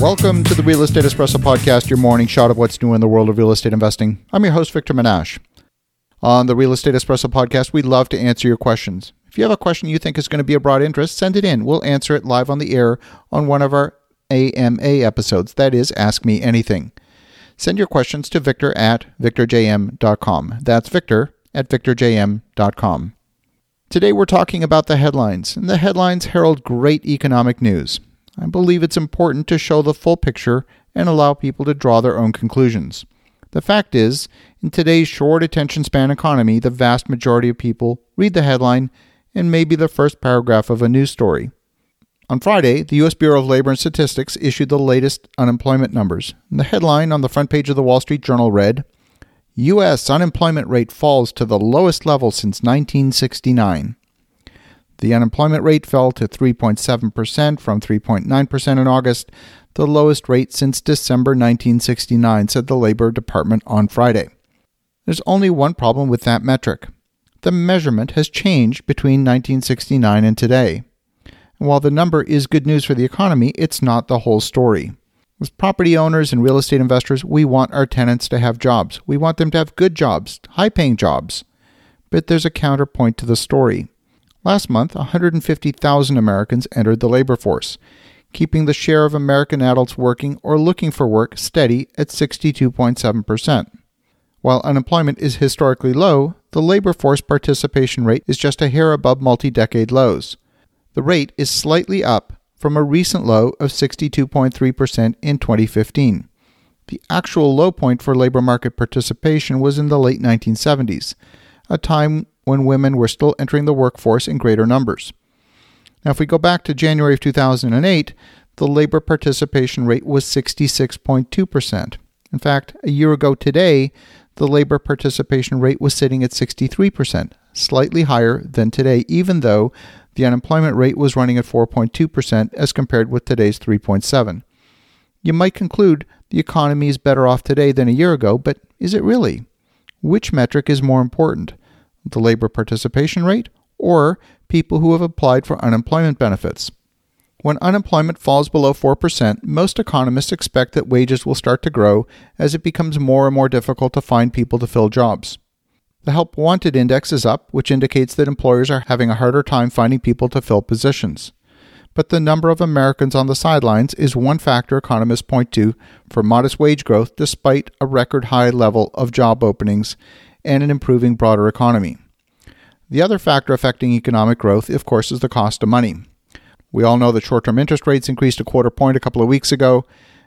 Welcome to the Real Estate Espresso Podcast, your morning shot of what's new in the world of real estate investing. I'm your host, Victor Menasce. On the Real Estate Espresso Podcast, we'd love to answer your questions. If you have a question you think is going to be of broad interest, send it in. We'll answer it live on the air on one of our AMA episodes. That is, Ask Me Anything. Send your questions to victor at victorjm.com. That's victor at victorjm.com. Today we're talking about the headlines, and the headlines herald great economic news. I believe it's important to show the full picture and allow people to draw their own conclusions. The fact is, in today's short attention span economy, the vast majority of people read the headline and maybe the first paragraph of a news story. On Friday, the U.S. Bureau of Labor and Statistics issued the latest unemployment numbers. The headline on the front page of the Wall Street Journal read U.S. unemployment rate falls to the lowest level since 1969. The unemployment rate fell to 3.7% from 3.9% in August, the lowest rate since December 1969, said the Labor Department on Friday. There's only one problem with that metric. The measurement has changed between 1969 and today. And while the number is good news for the economy, it's not the whole story. As property owners and real estate investors, we want our tenants to have jobs. We want them to have good jobs, high paying jobs. But there's a counterpoint to the story. Last month, 150,000 Americans entered the labor force, keeping the share of American adults working or looking for work steady at 62.7%. While unemployment is historically low, the labor force participation rate is just a hair above multi decade lows. The rate is slightly up from a recent low of 62.3% in 2015. The actual low point for labor market participation was in the late 1970s, a time when women were still entering the workforce in greater numbers. Now, if we go back to January of 2008, the labor participation rate was 66.2%. In fact, a year ago today, the labor participation rate was sitting at 63%, slightly higher than today, even though the unemployment rate was running at 4.2% as compared with today's 3.7. You might conclude the economy is better off today than a year ago, but is it really? Which metric is more important, the labor participation rate or people who have applied for unemployment benefits? When unemployment falls below 4%, most economists expect that wages will start to grow as it becomes more and more difficult to find people to fill jobs. The Help Wanted Index is up, which indicates that employers are having a harder time finding people to fill positions. But the number of Americans on the sidelines is one factor economists point to for modest wage growth despite a record high level of job openings and an improving broader economy. The other factor affecting economic growth, of course, is the cost of money. We all know that short term interest rates increased a quarter point a couple of weeks ago.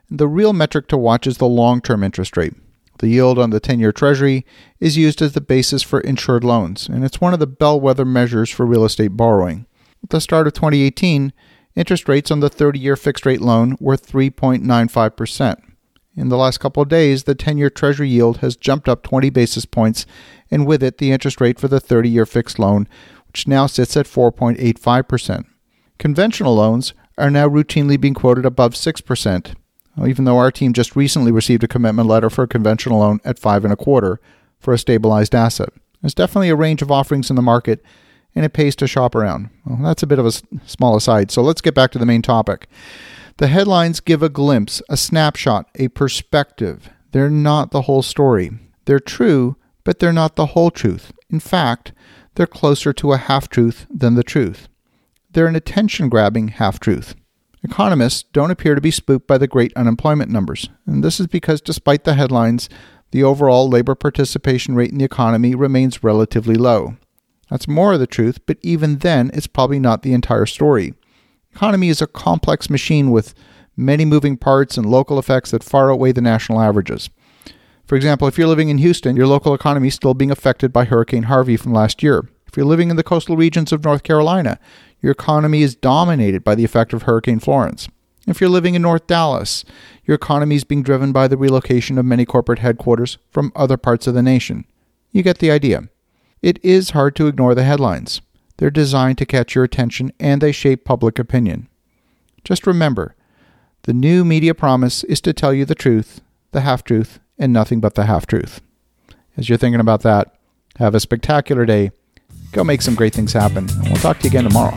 The real metric to watch is the long term interest rate. The yield on the 10 year Treasury is used as the basis for insured loans, and it's one of the bellwether measures for real estate borrowing. At the start of 2018, interest rates on the 30 year fixed rate loan were 3.95%. In the last couple of days, the 10 year Treasury yield has jumped up 20 basis points, and with it, the interest rate for the 30 year fixed loan, which now sits at 4.85%. Conventional loans are now routinely being quoted above 6%, uh, even though our team just recently received a commitment letter for a conventional loan at five and a quarter for a stabilized asset. There's definitely a range of offerings in the market, and it pays to shop around. Well, that's a bit of a small aside, so let's get back to the main topic. The headlines give a glimpse, a snapshot, a perspective. They're not the whole story. They're true, but they're not the whole truth. In fact, they're closer to a half truth than the truth. They're an attention grabbing half truth. Economists don't appear to be spooked by the great unemployment numbers, and this is because despite the headlines, the overall labor participation rate in the economy remains relatively low. That's more of the truth, but even then, it's probably not the entire story. Economy is a complex machine with many moving parts and local effects that far outweigh the national averages. For example, if you're living in Houston, your local economy is still being affected by Hurricane Harvey from last year. If you're living in the coastal regions of North Carolina, your economy is dominated by the effect of Hurricane Florence. If you're living in North Dallas, your economy is being driven by the relocation of many corporate headquarters from other parts of the nation. You get the idea. It is hard to ignore the headlines. They're designed to catch your attention and they shape public opinion. Just remember the new media promise is to tell you the truth, the half truth, and nothing but the half truth. As you're thinking about that, have a spectacular day. Go make some great things happen. And we'll talk to you again tomorrow.